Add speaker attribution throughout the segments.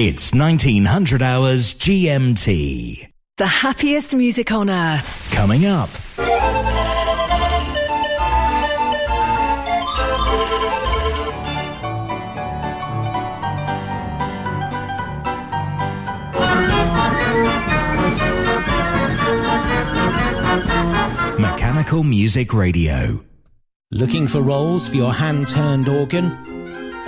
Speaker 1: It's 1900 hours GMT.
Speaker 2: The happiest music on earth.
Speaker 1: Coming up. Mechanical Music Radio.
Speaker 3: Looking for rolls for your hand turned organ?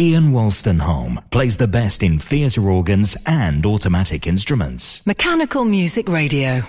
Speaker 1: Ian Wolstenholme plays the best in theatre organs and automatic instruments.
Speaker 2: Mechanical Music Radio.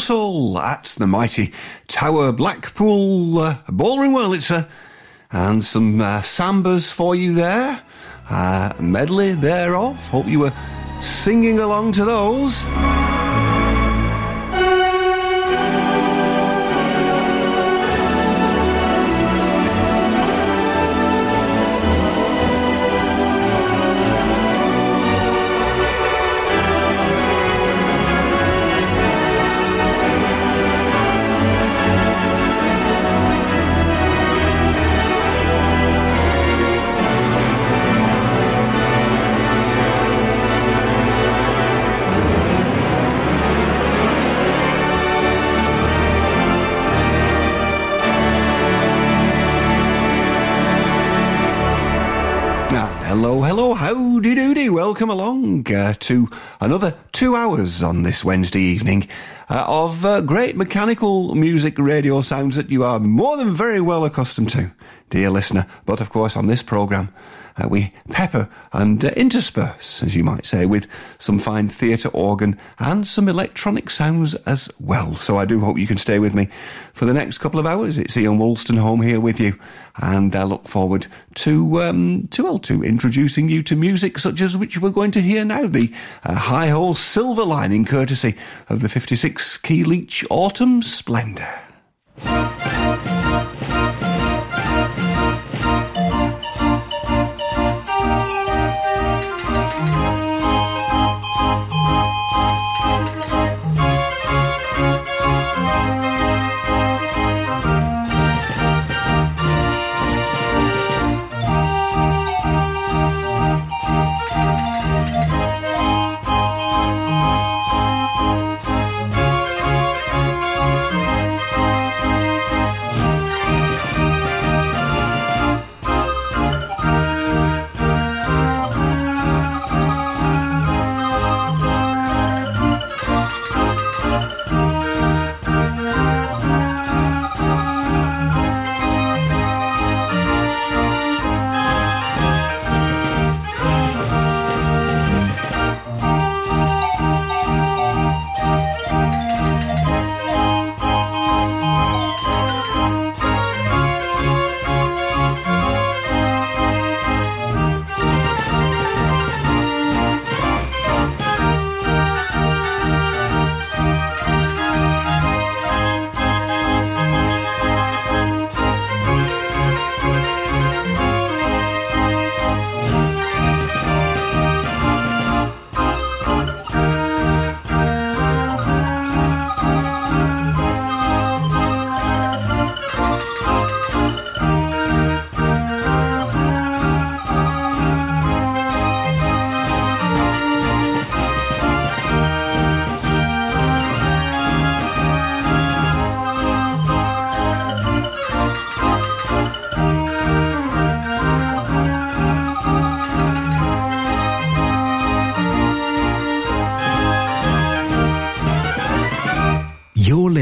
Speaker 4: Kelsall at the mighty Tower Blackpool uh, Ballroom Wurlitzer. And some uh, sambas for you there. Uh, medley thereof. Hope you were singing along to those. Welcome along uh, to another two hours on this Wednesday evening uh, of uh, great mechanical music radio sounds that you are more than very well accustomed to. dear listener. But of course, on this programme, uh, we pepper and uh, intersperse, as you might say, with some fine theatre organ and some electronic sounds as well. So I do hope you can stay with me for the next couple of hours. It's Ian Wolstenholme here with you, and I look forward to um, to well to introducing you to music such as which we're going to hear now, the uh, Hi Ho Silver Lining, courtesy of the 56 Key Leach Autumn Splendour.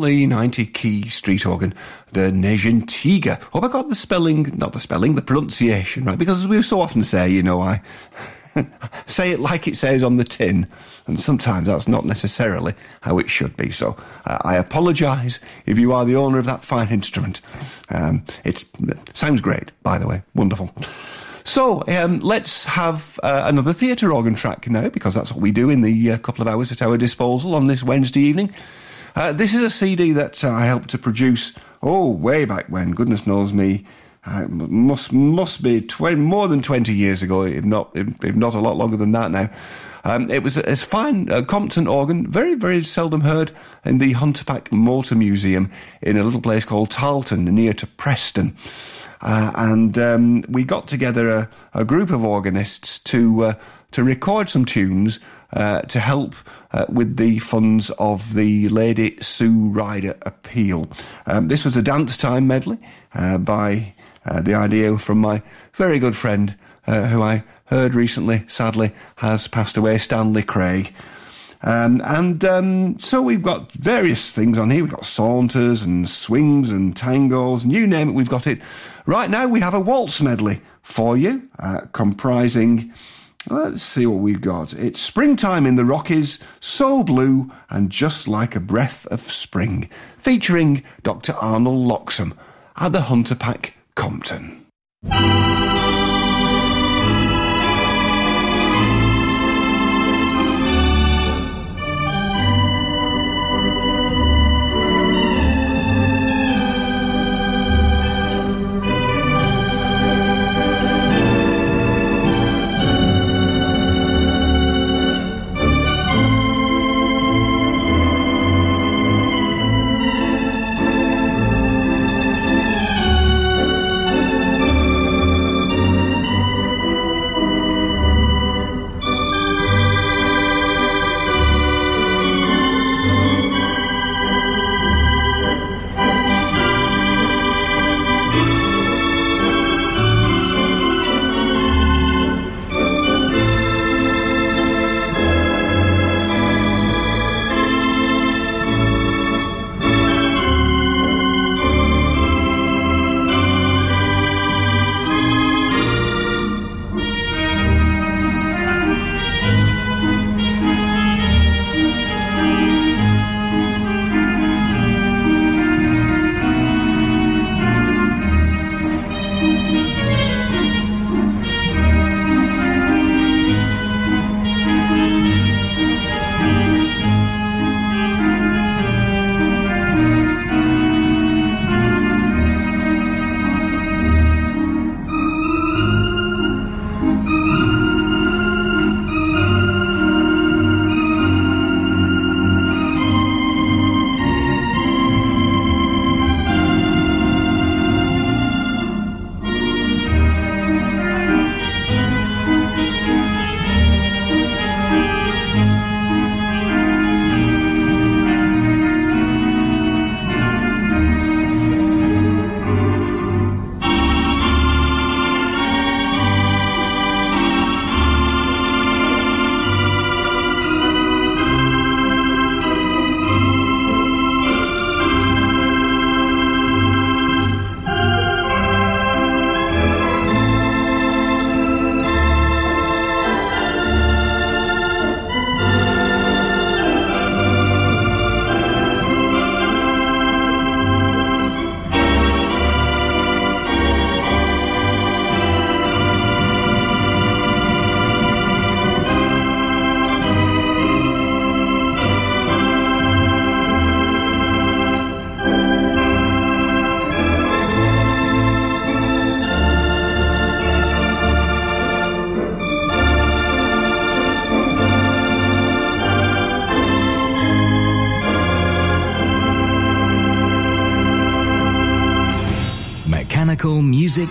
Speaker 4: The 90 key street organ, the Nejentiga. Hope I got the spelling, not the spelling, the pronunciation right, because as we so often say, you know, I say it like it says on the tin, and sometimes that's not necessarily how it should be. So uh, I apologise if you are the owner of that fine instrument. Um, it sounds great, by the way, wonderful. So um, let's have uh, another theatre organ track now, because that's what we do in the uh, couple of hours at our disposal on this Wednesday evening. Uh, this is a CD that uh, I helped to produce, oh, way back when, goodness knows me. Uh, must must be more than 20 years ago, if not if, if not a lot longer than that now. Um, it was a, a fine Compton organ, very, very seldom heard in the Huntapac Motor Museum in a little place called Tarleton, near to Preston. Uh, and um, we got together a, a group of organists to uh, to record some tunes uh, to help uh, with the funds of the Lady Sue Ryder appeal. Um, this was a dance time medley uh, by uh, the idea from my very good friend uh, who I heard recently, sadly, has passed away, Stanley Craig. Um, and um, so we've got various things on here. We've got saunters and swings and tangos, and you name it, we've got it. Right now, we have a waltz medley for you, uh, comprising Let's see what we've got. It's springtime in the Rockies, so blue and just like a breath of spring, featuring Dr. Arnold Loxham at the Huntapac Compton.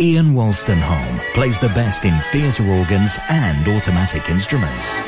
Speaker 1: Ian Wolstenholme plays the best in theatre organs and automatic instruments.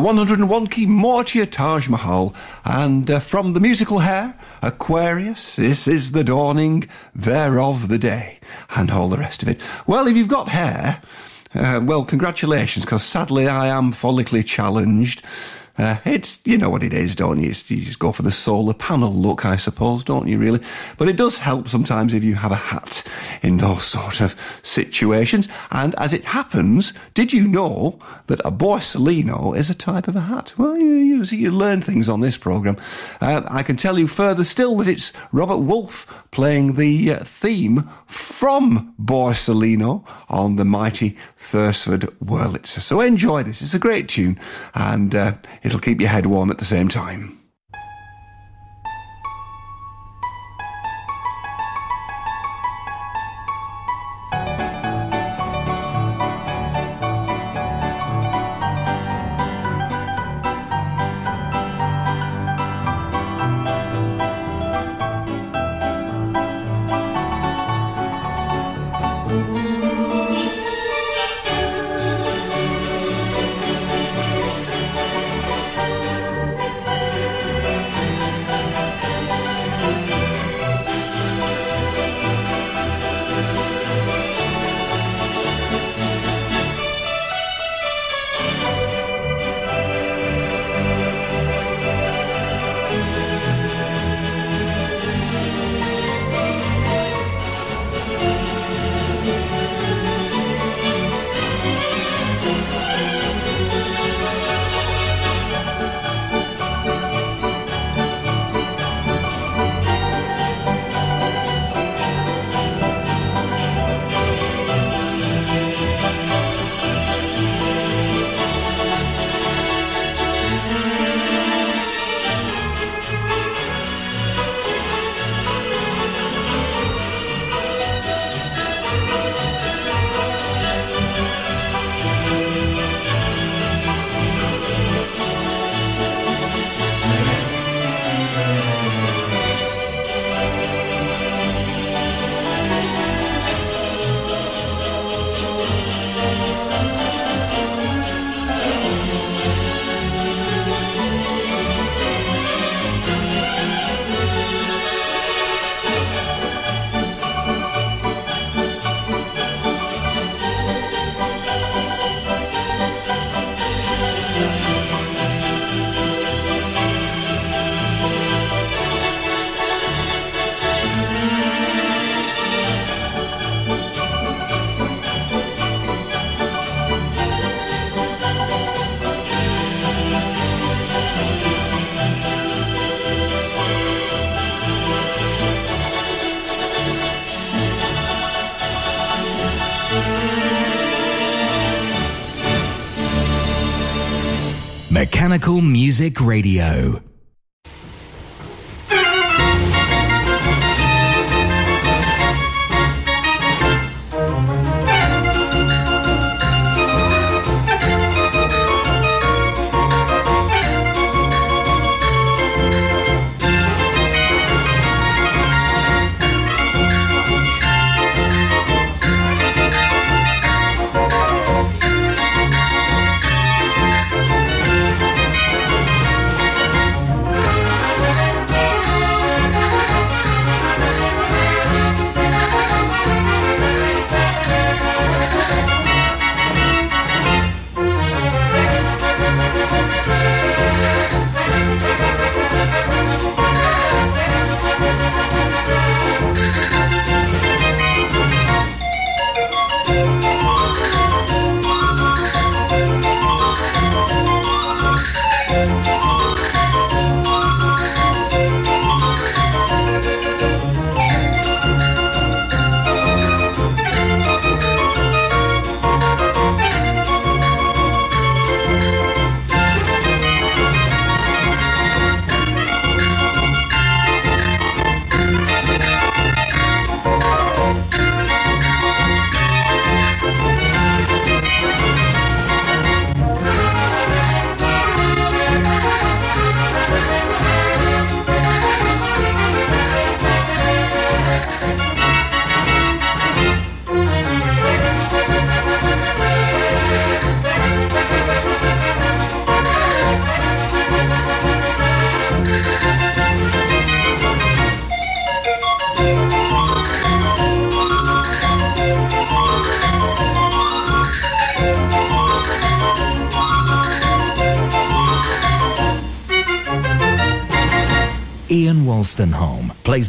Speaker 4: The 101 key Mortier Taj Mahal, and uh, from the musical Hair, Aquarius, this is the dawning thereof the day, and all the rest of it. Well, if you've got hair, uh, well, congratulations, because sadly I am follically challenged. Uh, it's, you know what it is, don't you? you just go for the solar panel look, I suppose, don't you, really? But it does help sometimes if you have a hat in those sort of situations. And as it happens, did you know that a Borsalino is a type of a hat? Well, you, you, you learn things on this programme. Uh, I can tell you further still that it's Robert Wolfe playing the uh, theme from Borsalino on the mighty Thursford Wurlitzer. So enjoy this. It's a great tune and uh, it'll keep your head warm at the same time.
Speaker 1: Music Radio.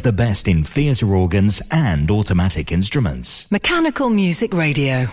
Speaker 1: The best in theatre organs and automatic instruments.
Speaker 2: Mechanical Music Radio.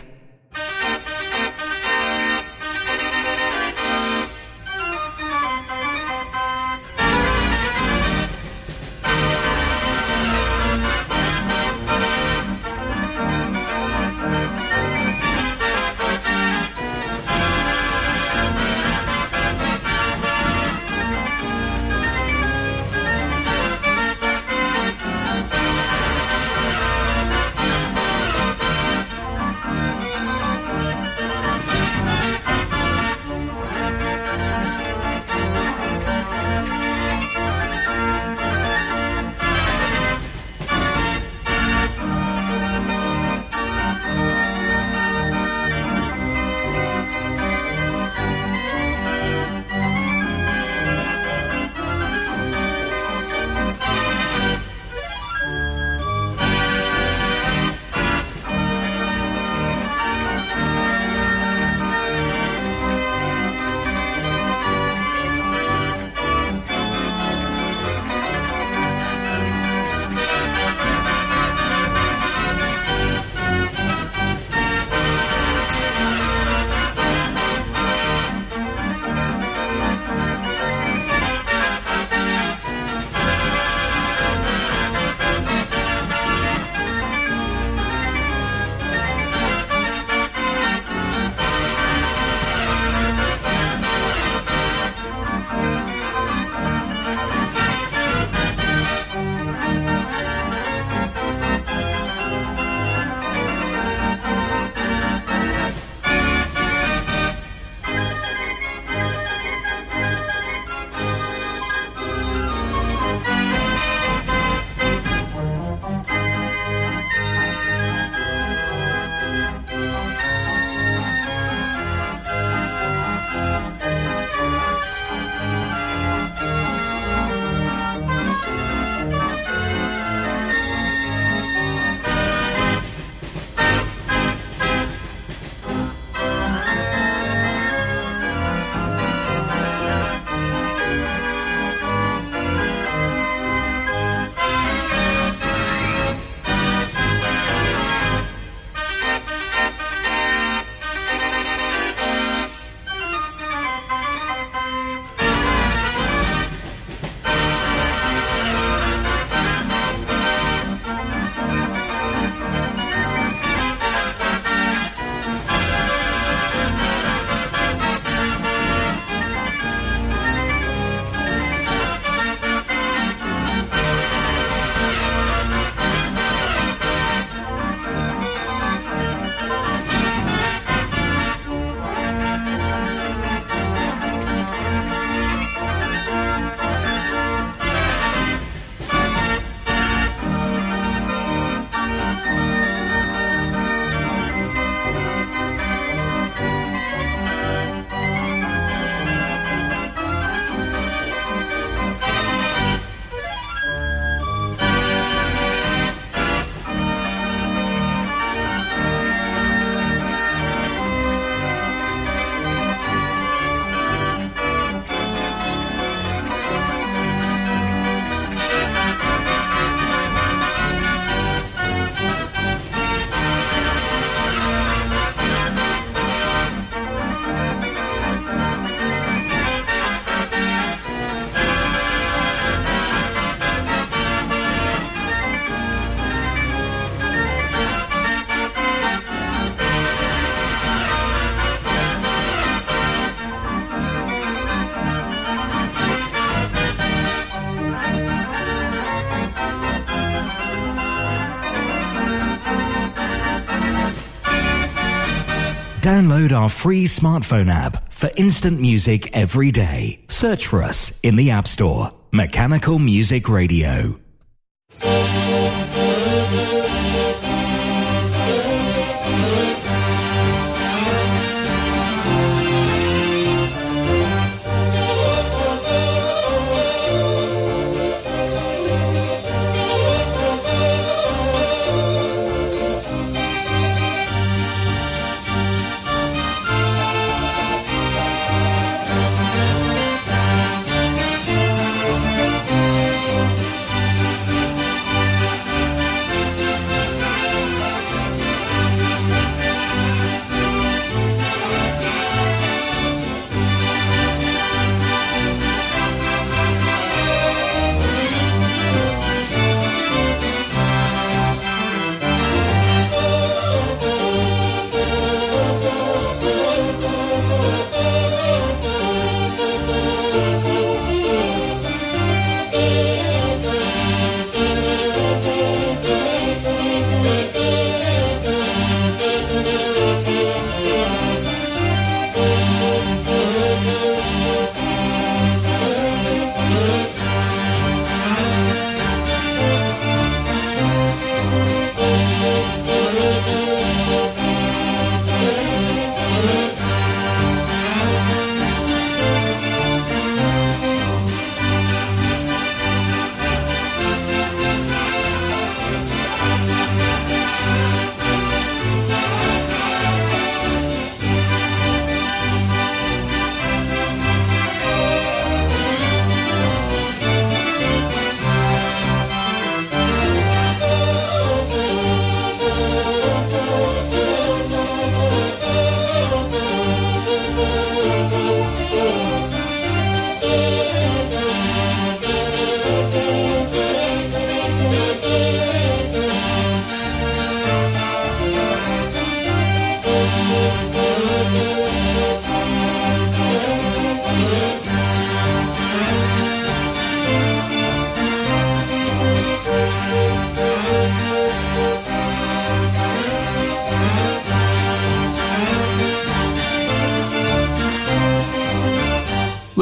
Speaker 1: Download our free smartphone app for instant music every day. Search for us in the App Store. Mechanical Music Radio.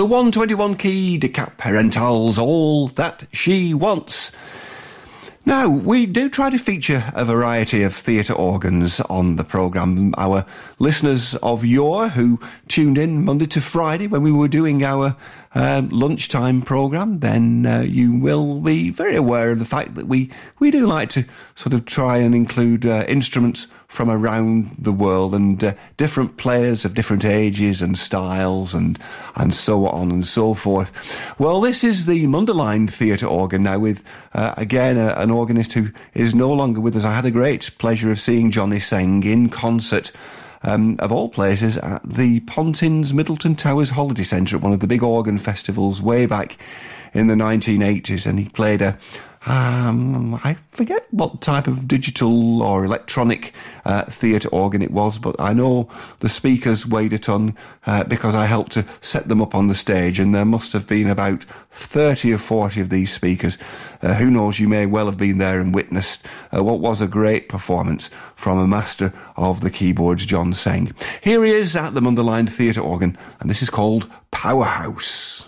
Speaker 4: 121 key De Cap Herentals, all that she wants. Now, we do try to feature a variety of theatre organs on the programme. Our listeners of yore who tuned in Monday to Friday when we were doing our uh, lunchtime programme, then uh, you will be very aware of the fact that we, we do like to sort of try and include uh, instruments from around the world and uh, different players of different ages and styles and and so on and so forth. Well, this is the Mundelein Theatre organ now with uh, again a, an organist who is no longer with us. I had a great pleasure of seeing Johnny Seng in concert. Um, of all places, at the Pontins Middleton Towers Holiday Centre at one of the big organ festivals way back in the 1980s, and he played a um, I forget what type of digital or electronic uh, theatre organ it was, but I know the speakers weighed a ton uh, because I helped to set them up on the stage, and there must have been about 30 or 40 of these speakers. Uh, who knows, you may well have been there and witnessed uh, what was a great performance from a master of the keyboards, John Seng. Here he is at the Mundelein Theatre organ, and this is called Powerhouse.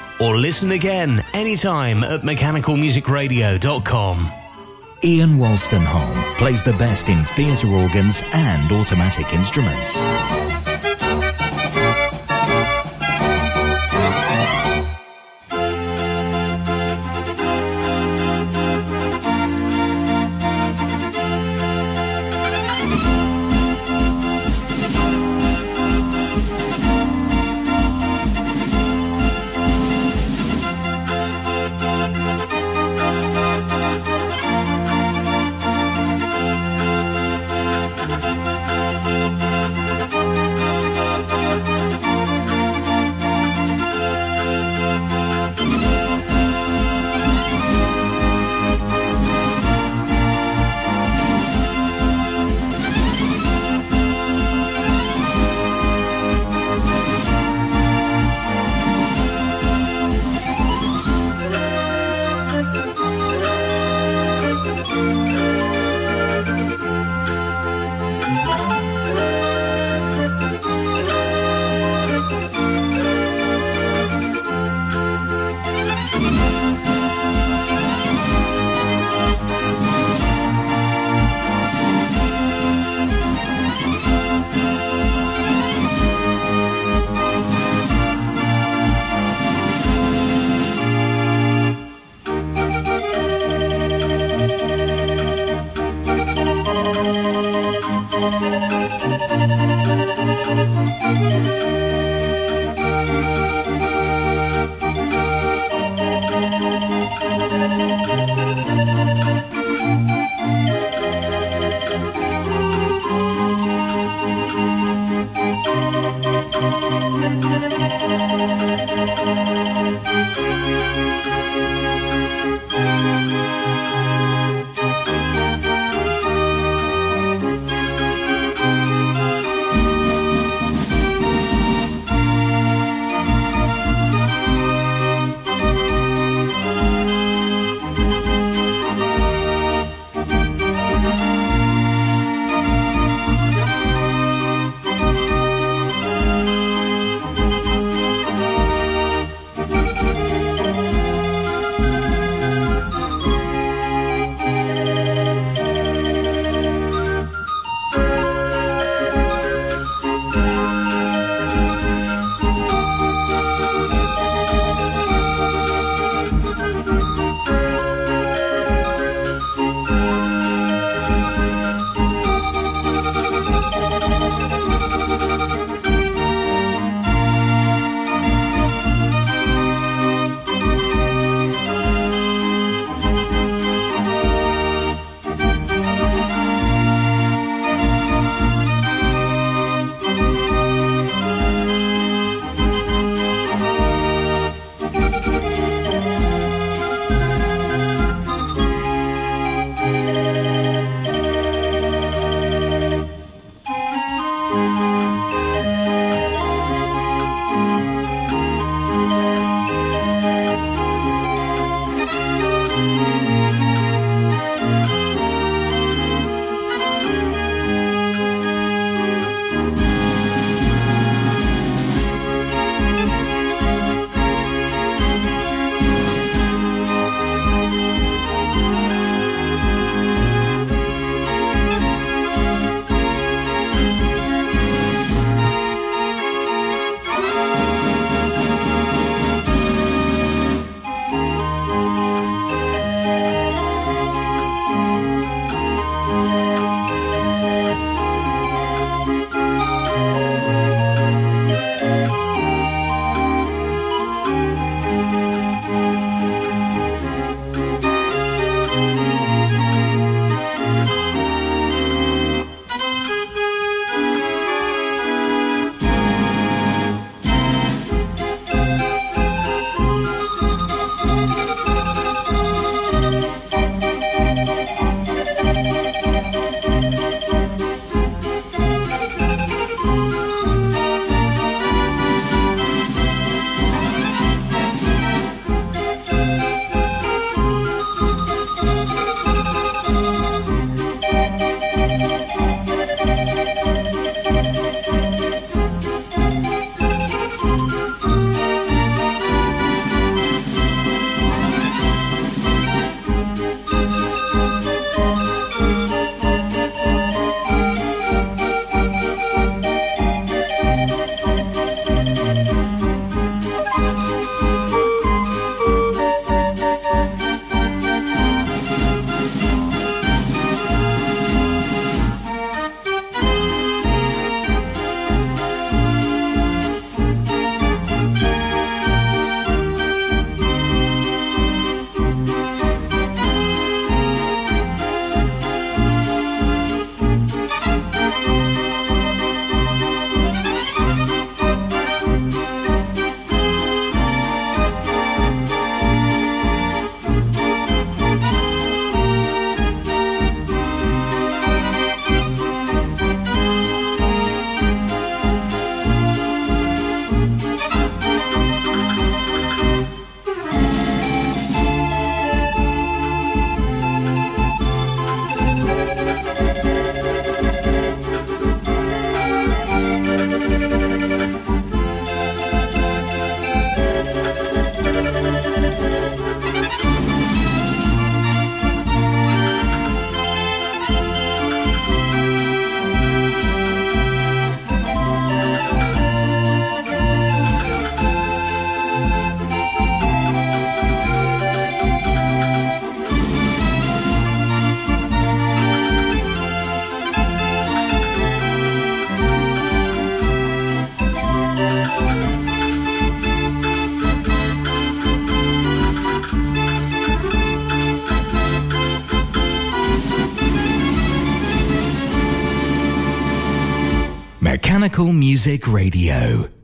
Speaker 5: or listen again anytime at mechanicalmusicradio.com.
Speaker 1: Ian Wolstenholme plays the best in theatre organs and automatic instruments. Music Radio.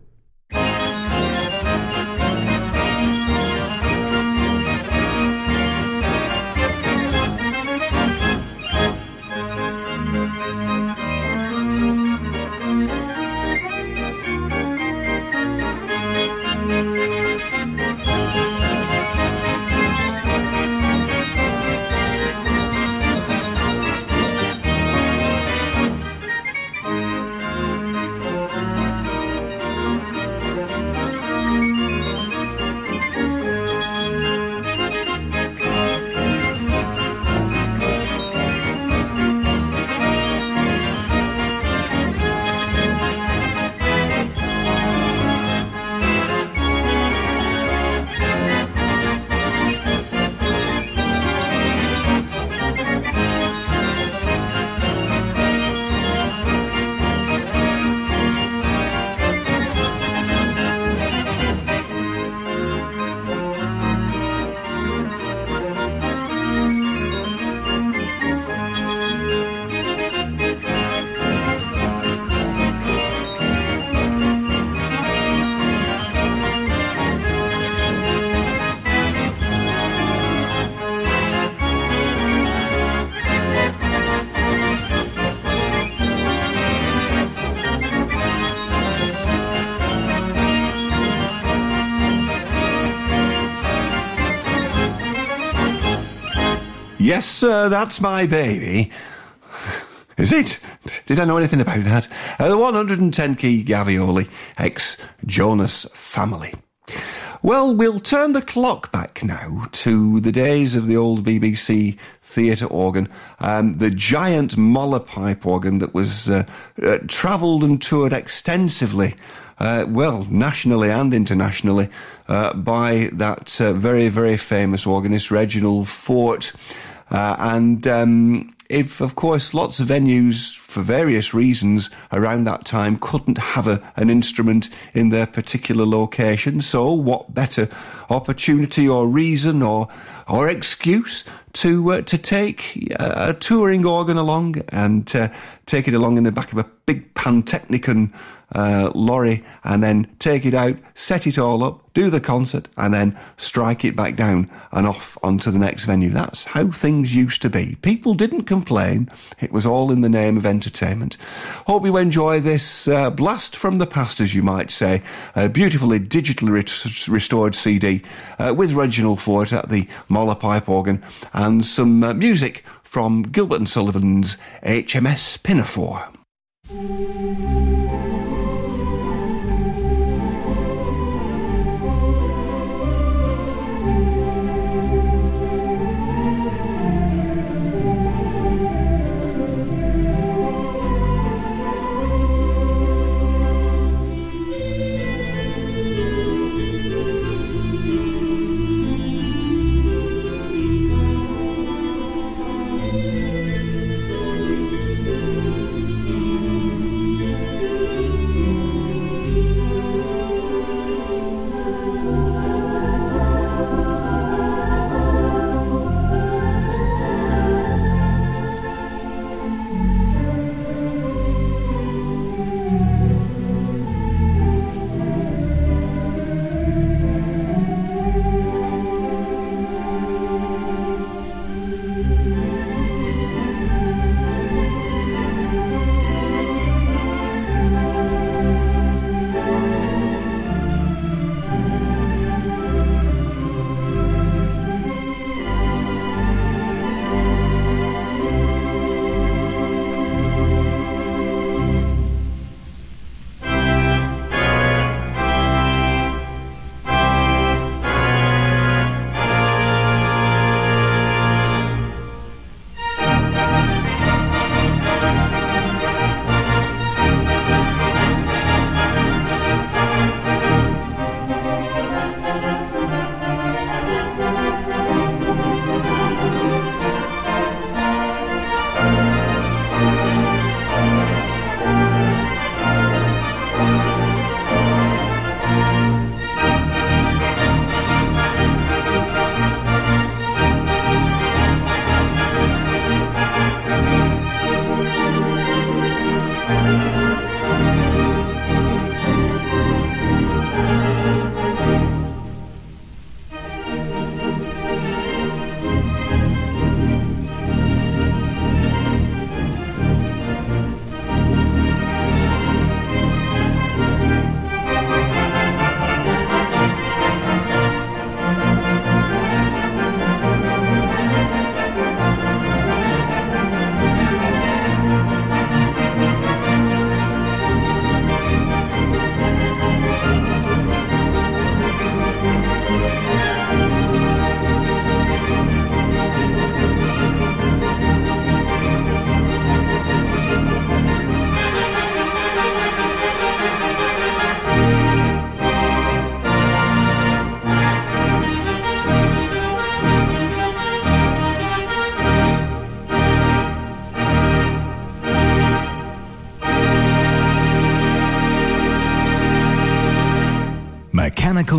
Speaker 4: Yes, sir, that's my baby. Is it? Did I know anything about that? Uh, the 110 key Gavioli, ex Jonas family. Well, we'll turn the clock back now to the days of the old BBC theatre organ, um, the giant Moller pipe organ that was uh, uh, travelled and toured extensively, uh, well, nationally and internationally, uh, by that uh, very, very famous organist, Reginald Foort. Uh, and um, if, of course, lots of venues, for various reasons, around that time couldn't have a, an instrument in their particular location, so what better opportunity or reason or or excuse to uh, to take a touring organ along and uh, take it along in the back of a big Pantechnicon uh, lorry and then take it out, set it all up, do the concert, and then strike it back down and off onto the next venue. That's how things used to be. People didn't complain. It was all in the name of entertainment. Hope you enjoy this uh, blast from the past, as you might say. A beautifully digitally re- restored CD uh, with Reginald Foort at the Moller Pipe organ and some uh, music from Gilbert and Sullivan's HMS Pinafore.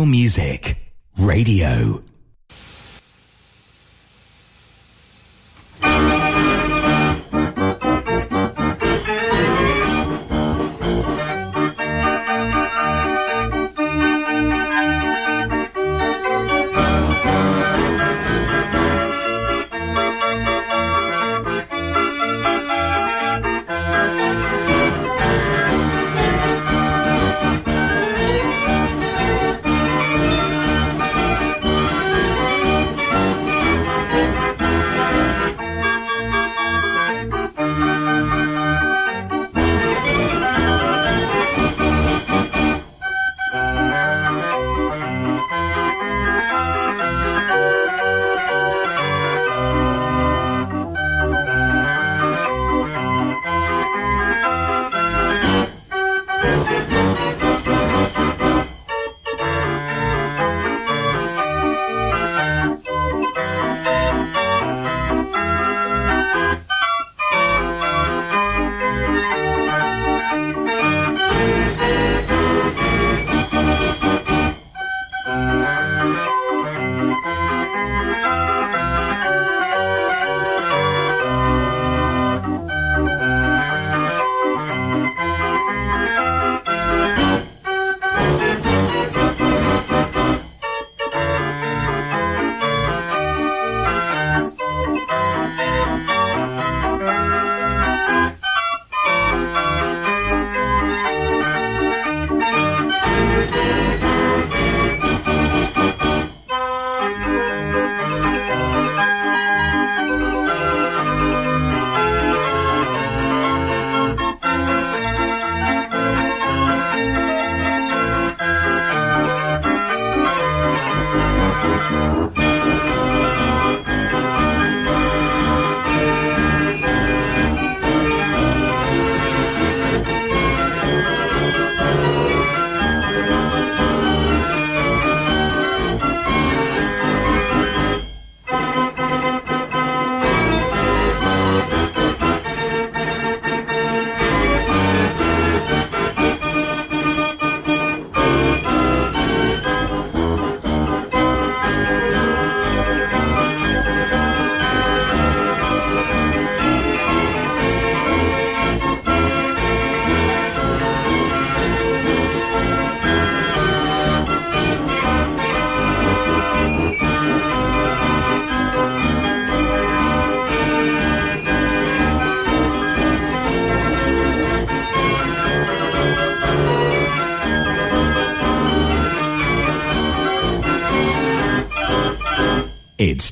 Speaker 1: Music Radio.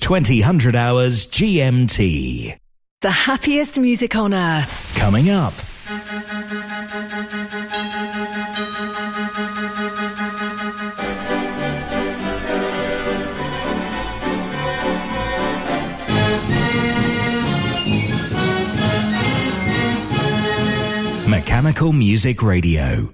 Speaker 1: 2000 hours GMT.
Speaker 2: The happiest music on earth.
Speaker 1: Coming up. Mechanical Music Radio.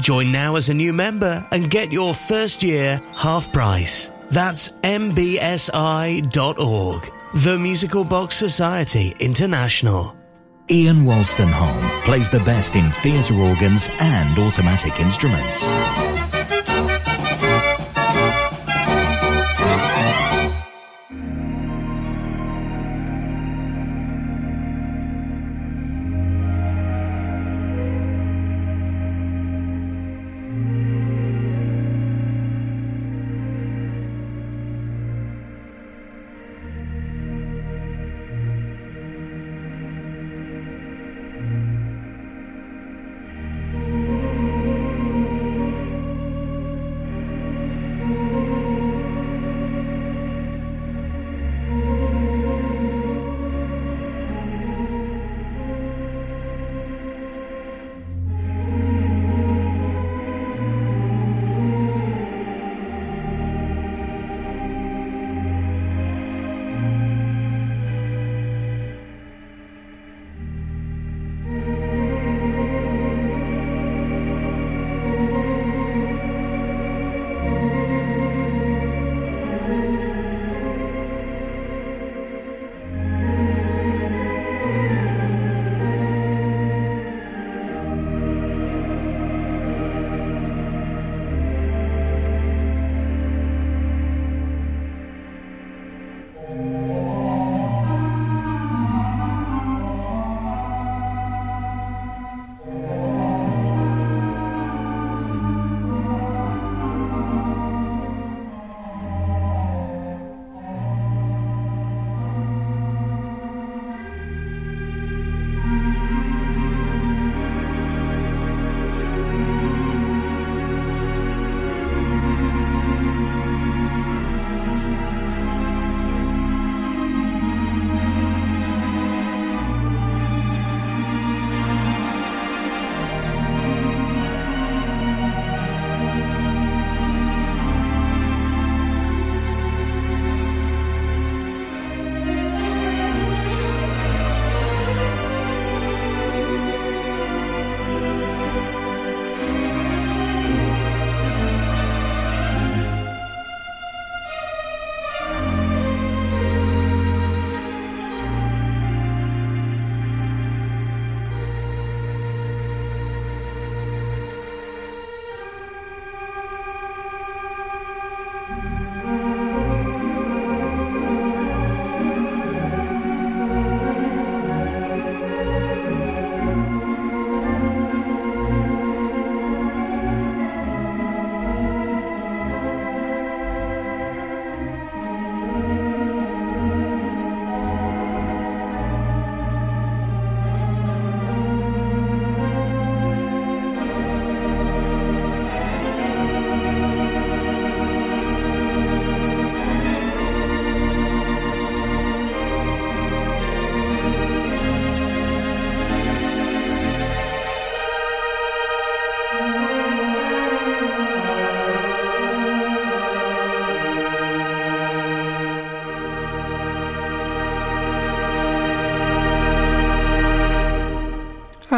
Speaker 5: Join now as a new member and get your first year half price. That's mbsi.org. The Musical Box Society International.
Speaker 1: Ian Wolstenholme plays the best in theatre organs and automatic instruments.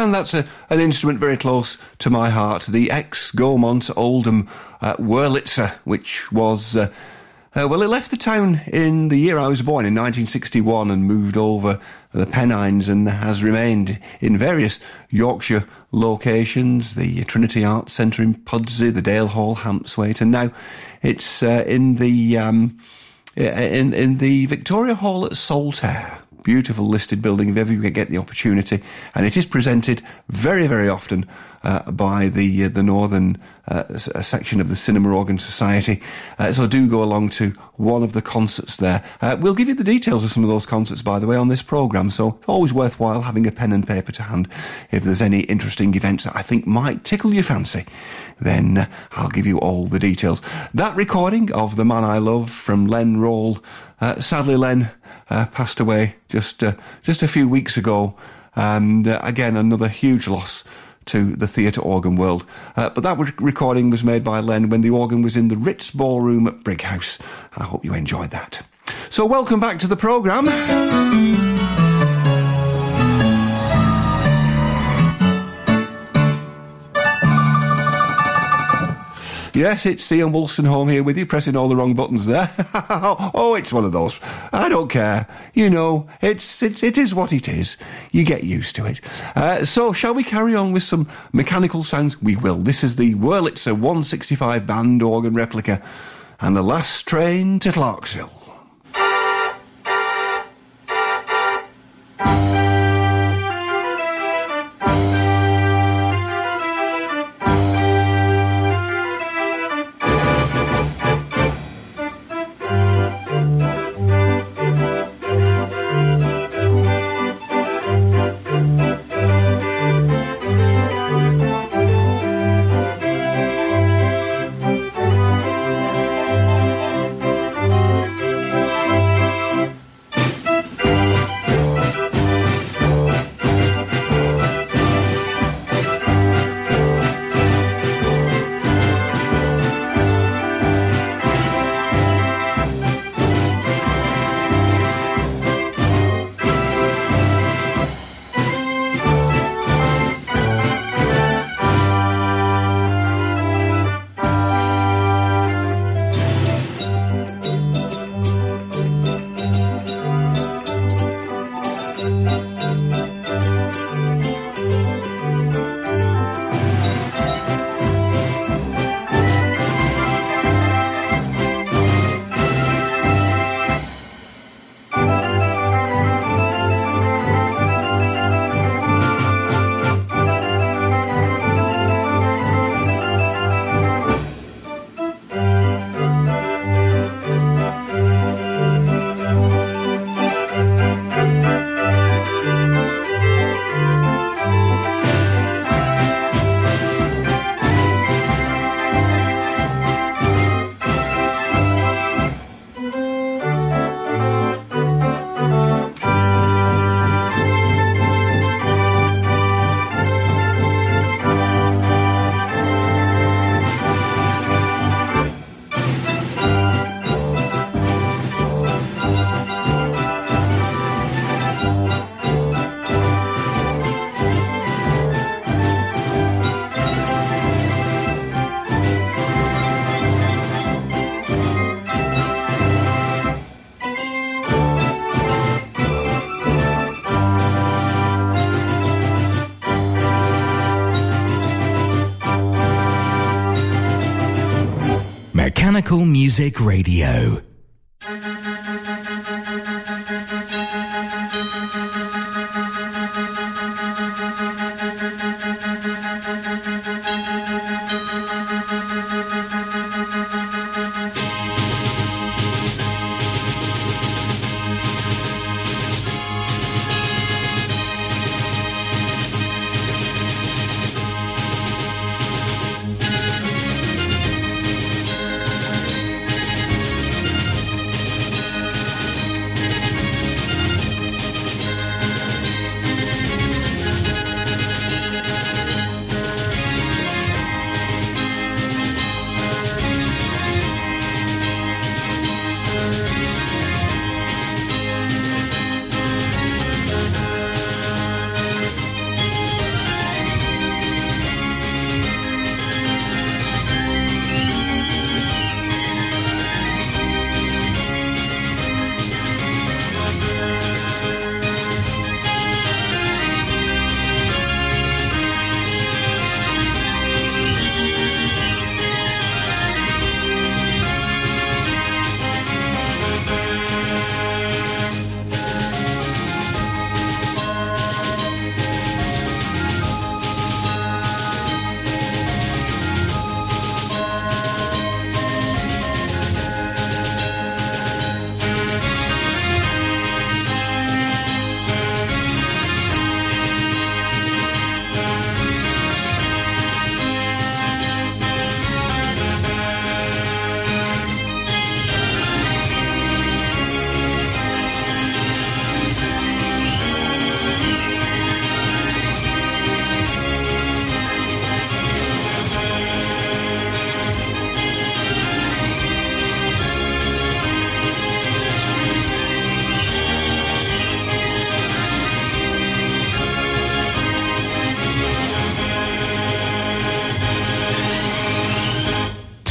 Speaker 4: And that's a, an instrument very close to my heart, the ex Gaumont Oldham uh, Wurlitzer, which was. Uh, uh, well, it left the town in the year I was born, in 1961, and moved over the Pennines and has remained in various Yorkshire locations, the Trinity Arts Centre in Pudsey, the Dale Hall, Hampsthwaite, and now it's uh, in the um, in in the Victoria Hall at Saltaire beautiful listed building if ever you get the opportunity. And it is presented very, very often uh, by the uh, the northern uh, uh section of the Cinema Organ Society. Uh, so do go along to one of the concerts there. Uh, we'll give you the details of some of those concerts, by the way, on this programme. So always worthwhile having a pen and paper to hand if there's any interesting events that I think might tickle your fancy. Then I'll give you all the details. That recording of The Man I Love from Len Rawle, sadly, Len passed away just just a few weeks ago. And again, another huge loss to the theatre organ world. Uh, but that recording was made by Len when the organ was in the Ritz Ballroom at Brighouse. I hope you enjoyed that. So, welcome back to the programme. Yes, it's Ian Wolstenholme here with you, pressing all the wrong buttons there. oh, it's one of those. I don't care. You know, it's, it's it is what it is. You get used to it. Uh, so, shall we carry on with some mechanical sounds? We will. This is the Wurlitzer 165 band organ replica and the last train to Clarksville.
Speaker 1: Music Radio.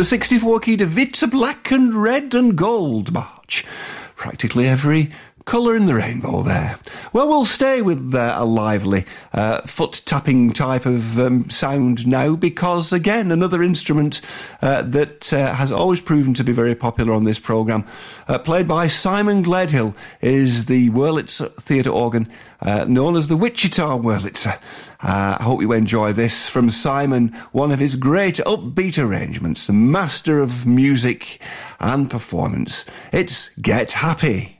Speaker 4: The 64 key Witse black and red and gold march. Practically every colour in the rainbow there. Well, we'll stay with uh, a lively uh, foot tapping type of um, sound now because, again, another instrument uh, that uh, has always proven to be very popular on this programme, uh, played by Simon Gledhill, is the Wurlitzer theatre organ uh, known as the Wichita Wurlitzer. Uh, I hope you enjoy this from Simon, one of his great upbeat arrangements, the master of music and performance. It's Get Happy.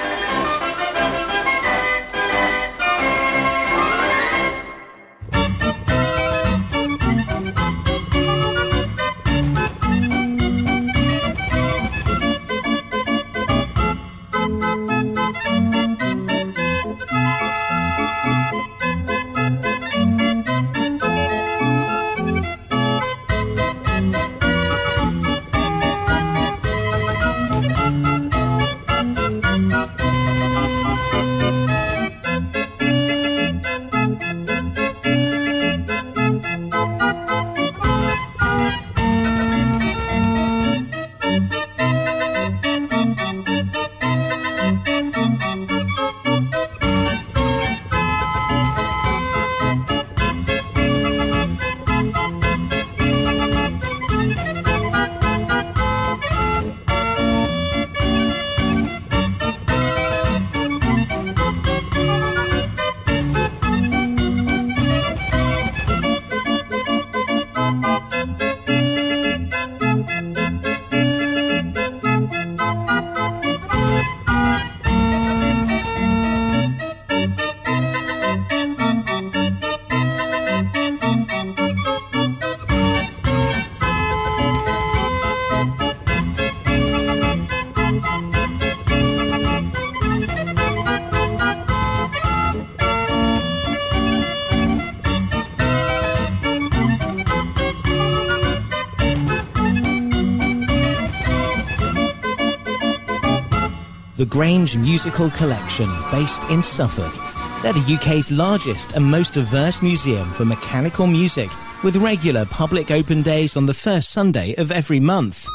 Speaker 3: Grange Musical Collection, based in Suffolk. They're the UK's largest and most diverse museum for mechanical music, with regular public open days on the first Sunday of every month.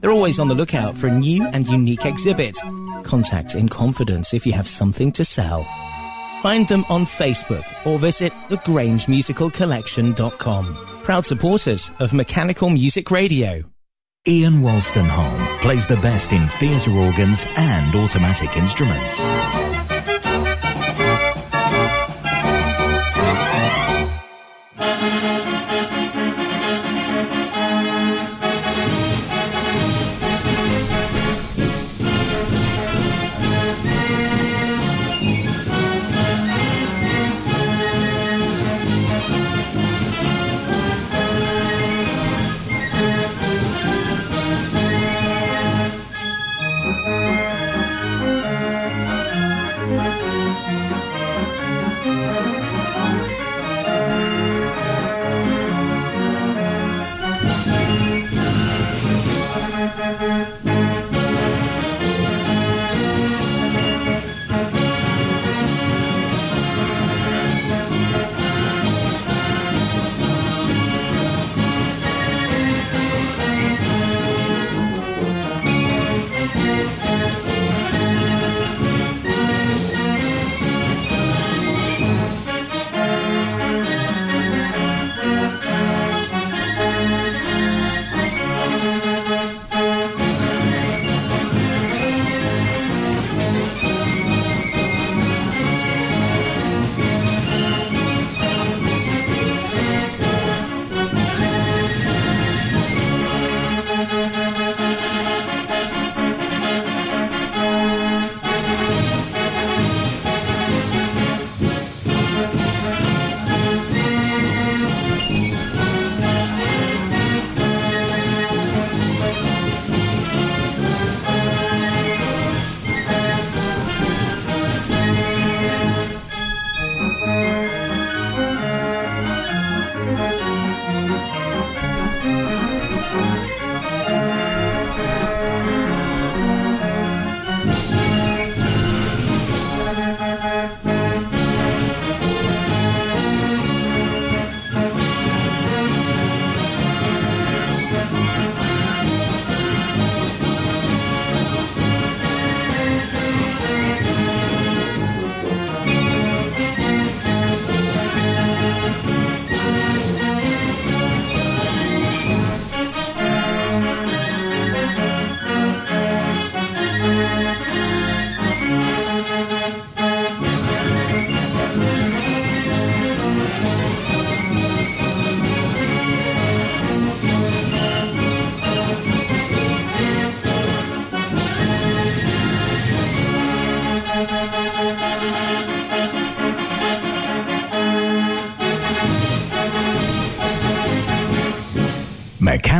Speaker 3: They're always on the lookout for a new and unique exhibit. Contact in confidence if you have something to sell. Find them on Facebook or visit thegrangemusicalcollection.com. Proud supporters of Mechanical Music Radio.
Speaker 1: Ian Wolstenholme plays the best in theatre organs and automatic instruments.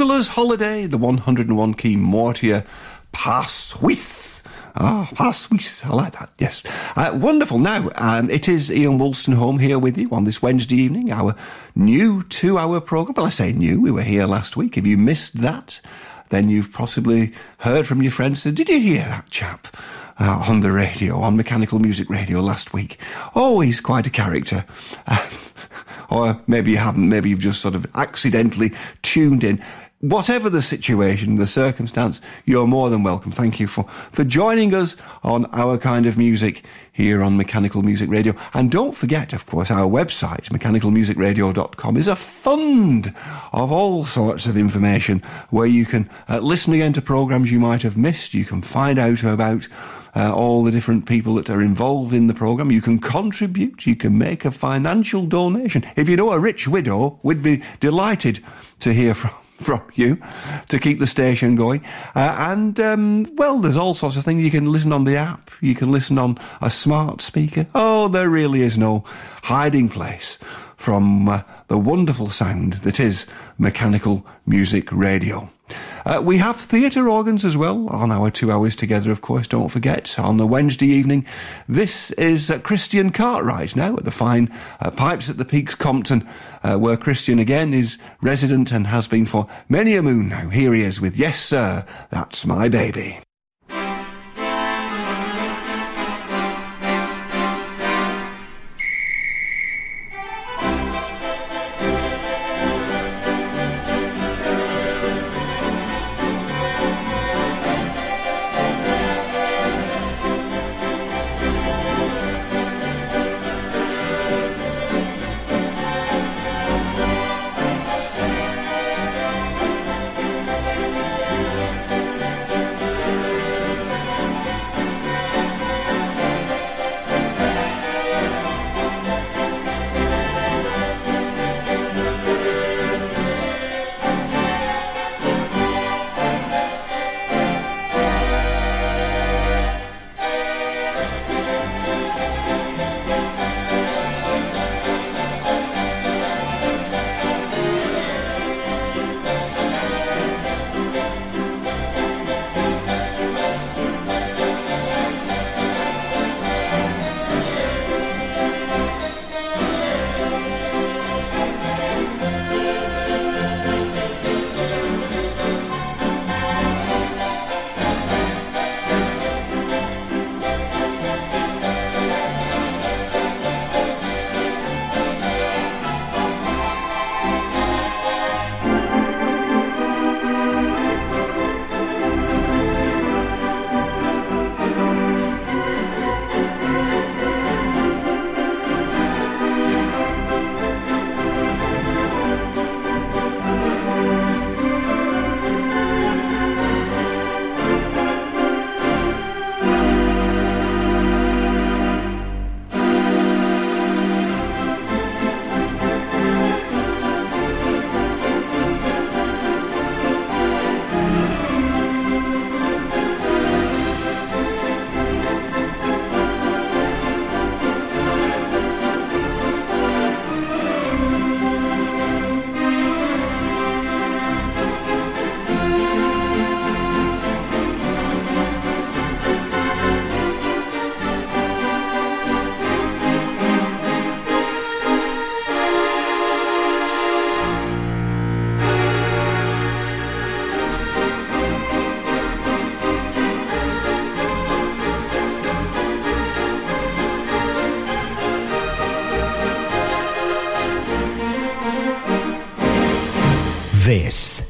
Speaker 4: Bugler's Holiday, the 101 key Mortier Pas Suisse. Ah, Pas Suisse. I like that. Yes. Uh, wonderful. Now, um, it is Ian Wolstenholme here with you on this Wednesday evening, our new two hour programme. Well, I say new, we were here last week. If you missed that, then you've possibly heard from your friends. Did you hear that chap? Uh, on the radio, on Mechanical Music Radio last week. Oh, he's quite a character. or maybe you haven't, maybe you've just sort of accidentally tuned in. Whatever the situation, the circumstance, you're more than welcome. Thank you for, for joining us on our kind of music here on Mechanical Music Radio. And don't forget, of course, our website, mechanicalmusicradio.com, is a fund of all sorts of information where you can uh, listen again to programs you might have missed. You can find out about uh, all the different people that are involved in the program. You can contribute. You can make a financial donation. If you know a rich widow, we'd be delighted to hear from from you to keep the station going. Uh, and, um, well, there's all sorts of things. You can listen on the app. You can listen on a smart speaker. Oh, there really is no hiding place from uh, the wonderful sound that is mechanical music radio. Uh, we have theatre organs as well on our two hours together, of course, don't forget, on the Wednesday evening. This is uh, Christian Cartwright now at the fine uh, Pipes at the Peaks, Compton, uh, where Christian again is resident and has been for many a moon now. Here he is with Yes Sir, That's My Baby.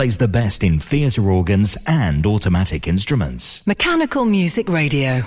Speaker 1: Plays the best in theatre organs and automatic instruments.
Speaker 2: Mechanical Music Radio.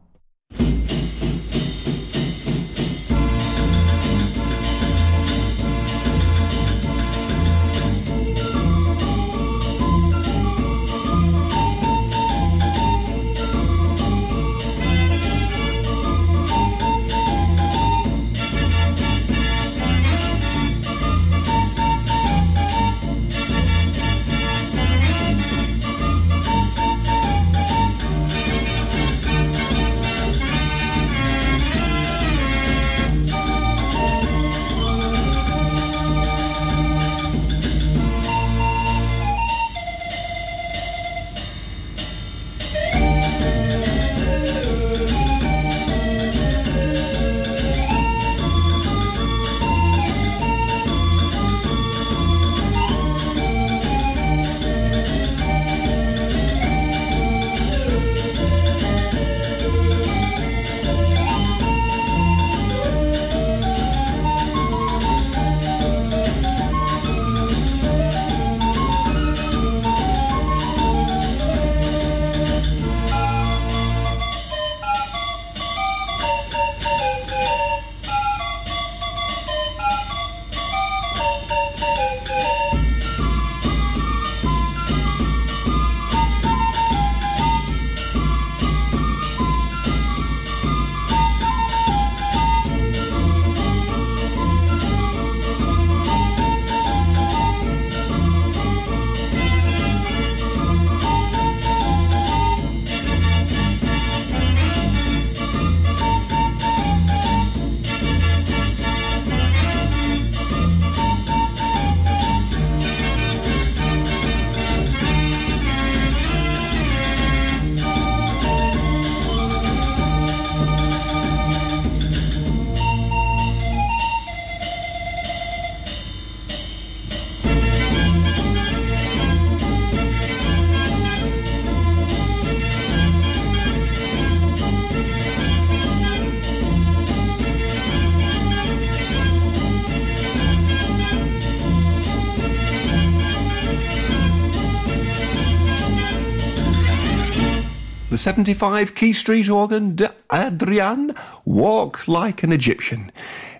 Speaker 4: 75 Key Street organ, Adrian, walk like an Egyptian.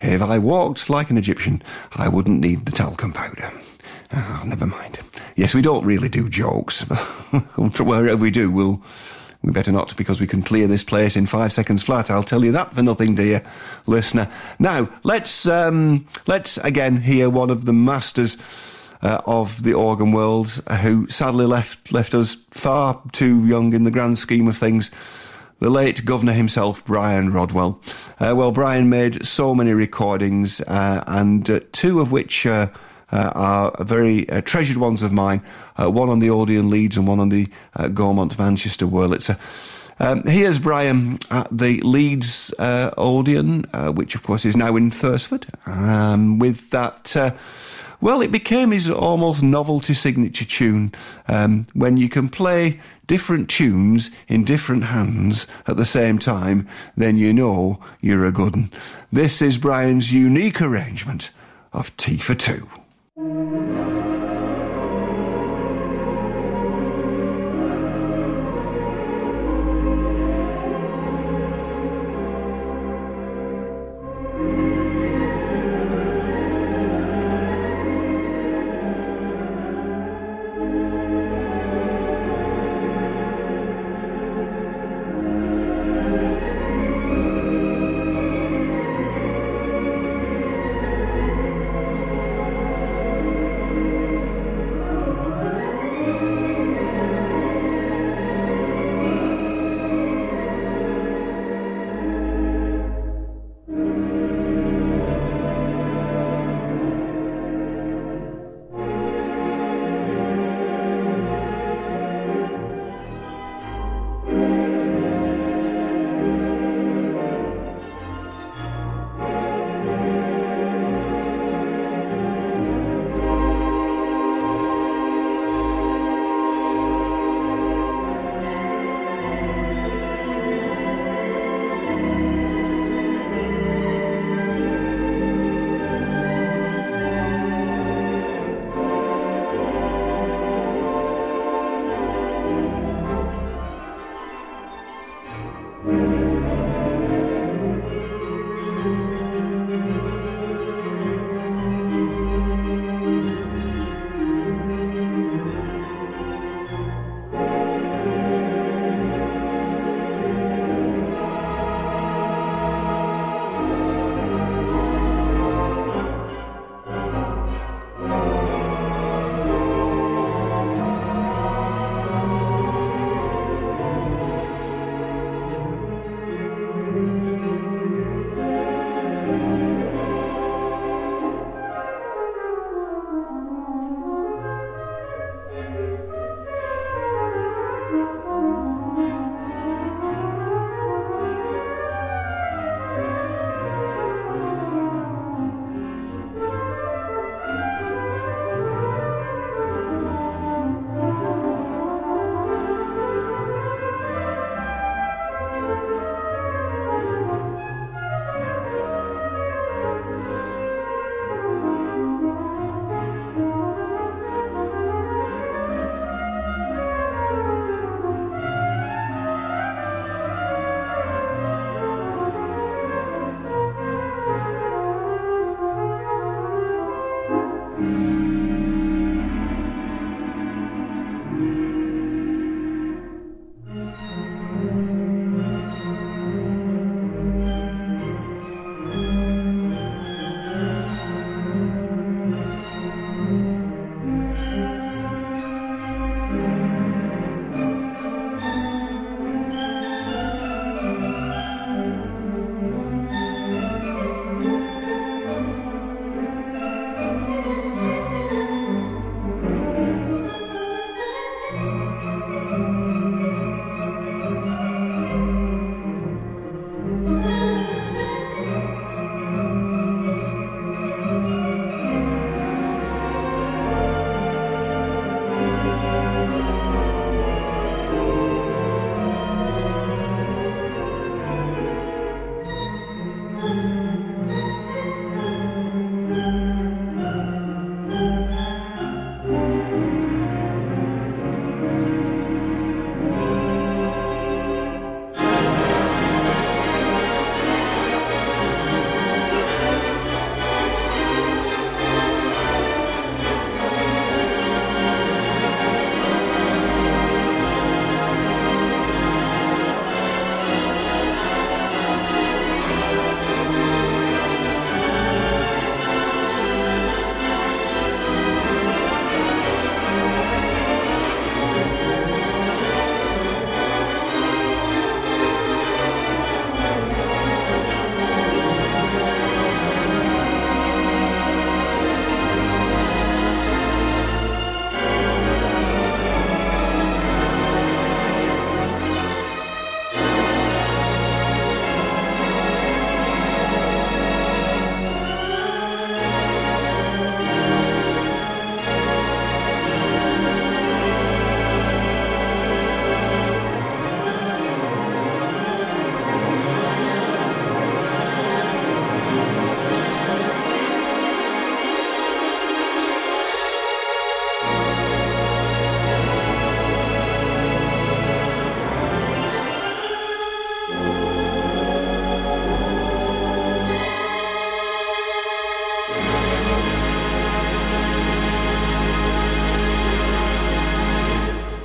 Speaker 4: If I walked like an Egyptian, I wouldn't need the talcum powder. Oh, never mind. Yes, we don't really do jokes. but Wherever we do, we'll we better not because we can clear this place in five seconds flat. I'll tell you that for nothing, dear listener. Now let's um, let's again hear one of the masters uh, of the organ world, who sadly left left us far too young in the grand scheme of things. The late governor himself, Brian Rodwell. Uh, well, Brian made so many recordings, uh, and uh, two of which uh, are very treasured ones of mine. one on the Odeon Leeds and one on the Gaumont Manchester Wurlitzer. Um, here's Brian at the Leeds uh, uh, which of course is now in Thursford, um, with that uh, well, it became his almost novelty signature tune um, when you can play different tunes in different hands at the same time, then you know you're a good one. This is Brian's unique arrangement of Tea for Two.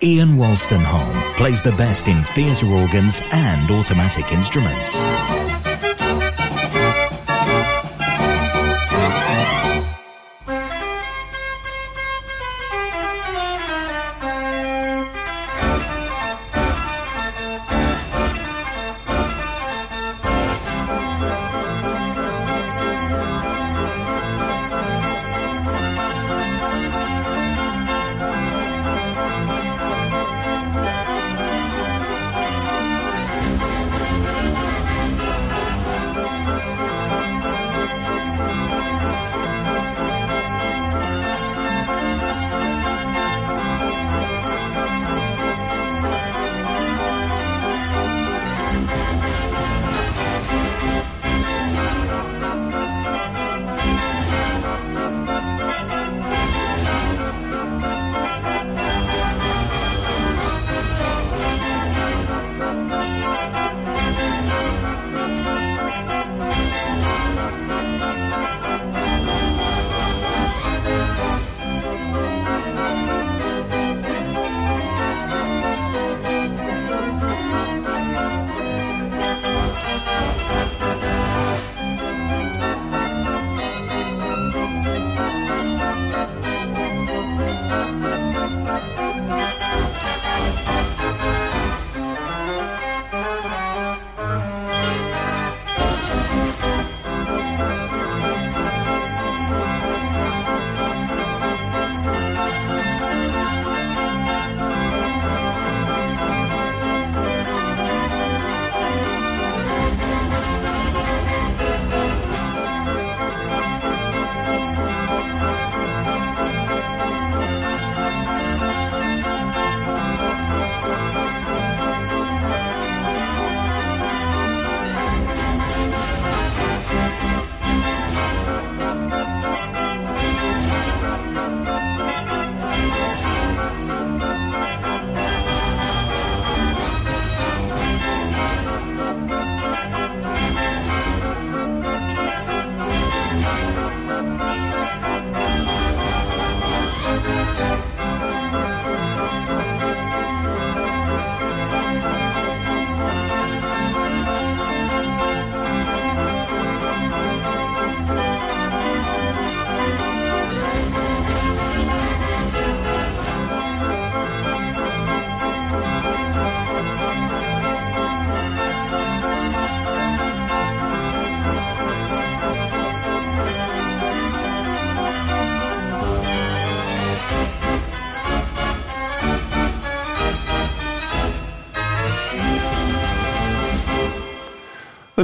Speaker 1: Ian Wolstenholme plays the best in theatre organs and automatic instruments.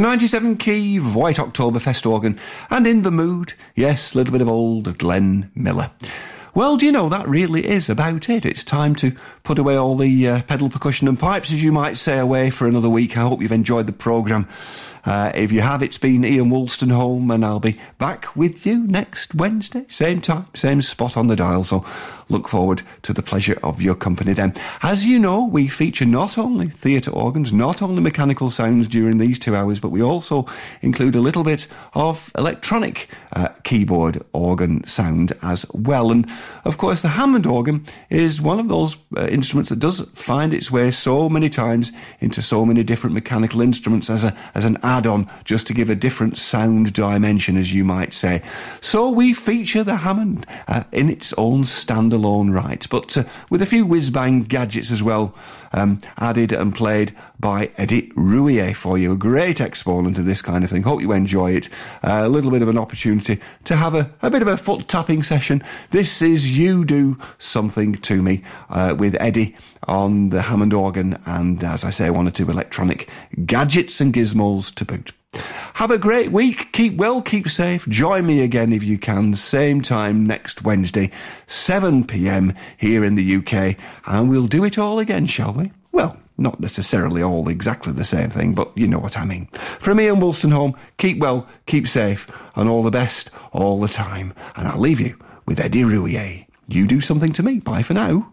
Speaker 4: 97 key White Oktoberfest organ, and in the mood, yes, a little bit of old Glenn Miller. Well, do you know, that really is about it. It's time to put away all the uh, pedal percussion and pipes, as you might say, away for another week. I hope you've enjoyed the programme. Uh, if you have, it's been Ian Wolstenholme, and I'll be back with you next Wednesday, same time, same spot on the dial. So look forward to the pleasure of your company then. As you know, we feature not only theatre organs, not only mechanical sounds during these two hours, but we also include a little bit of electronic uh, keyboard organ sound as well. And of course, the Hammond organ is one of those uh, instruments that does find its way so many times into so many different mechanical instruments as a as an add-on, just to give a different sound dimension, as you might say. So we feature the Hammond uh, in its own standalone right, but uh, with a few whiz-bang gadgets as well, um, added and played by Eddie Rouillet for you. A great exponent of this kind of thing. Hope you enjoy it. Uh, a little bit of an opportunity to have a, a bit of a foot tapping session. This is You Do Something to Me uh, with Eddie on the Hammond organ and, as I say, one or two electronic gadgets and gizmos to boot. Have a great week. Keep well, keep safe. Join me again if you can, same time next Wednesday, 7 pm here in the UK, and we'll do it all again, shall we? Well, not necessarily all exactly the same thing, but you know what I mean. From Ian Wolstenholme, keep well, keep safe, and all the best all the time. And I'll leave you with Eddie Rouillet. You do something to me. Bye for now.